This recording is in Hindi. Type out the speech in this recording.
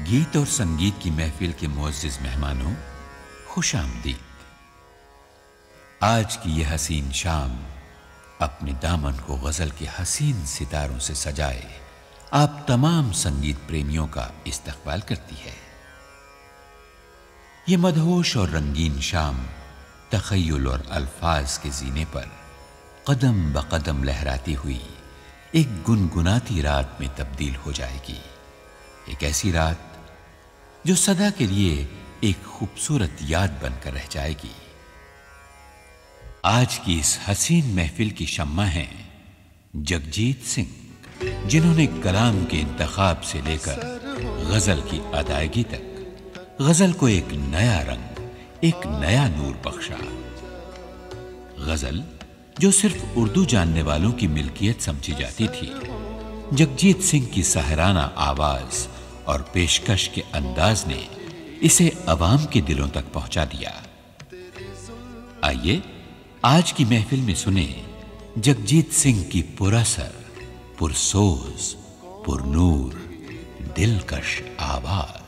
गीत और संगीत की महफिल के मोअज़्ज़िज़ मेहमानों खुश आमदीद आज की यह हसीन शाम अपने दामन को गज़ल के हसीन सितारों से सजाए, आप तमाम संगीत प्रेमियों का इस्तकबाल करती है। यह मदहोश और रंगीन शाम तखयल और अल्फाज के जीने पर कदम ब कदम लहराती हुई एक गुनगुनाती रात में तब्दील हो जाएगी। एक ऐसी रात जो सदा के लिए एक खूबसूरत याद बनकर रह जाएगी। आज की इस हसीन महफिल की शम्मा है जगजीत सिंह, जिन्होंने कलाम के इंतखाब से लेकर गज़ल की अदायगी तक गज़ल को एक नया रंग, एक नया नूर बख्शा। गज़ल जो सिर्फ़ उर्दू जानने वालों की मिल्कियत समझी जाती थी। जगजीत सिंह की सहराना आवाज़ और पेशकश के अंदाज ने इसे अवाम के दिलों तक पहुँचा दिया। आइए, आज की महफिल में सुने जगजीत सिंह की पुरासर पुरसोज, पुरनूर, दिलकश आवाज़।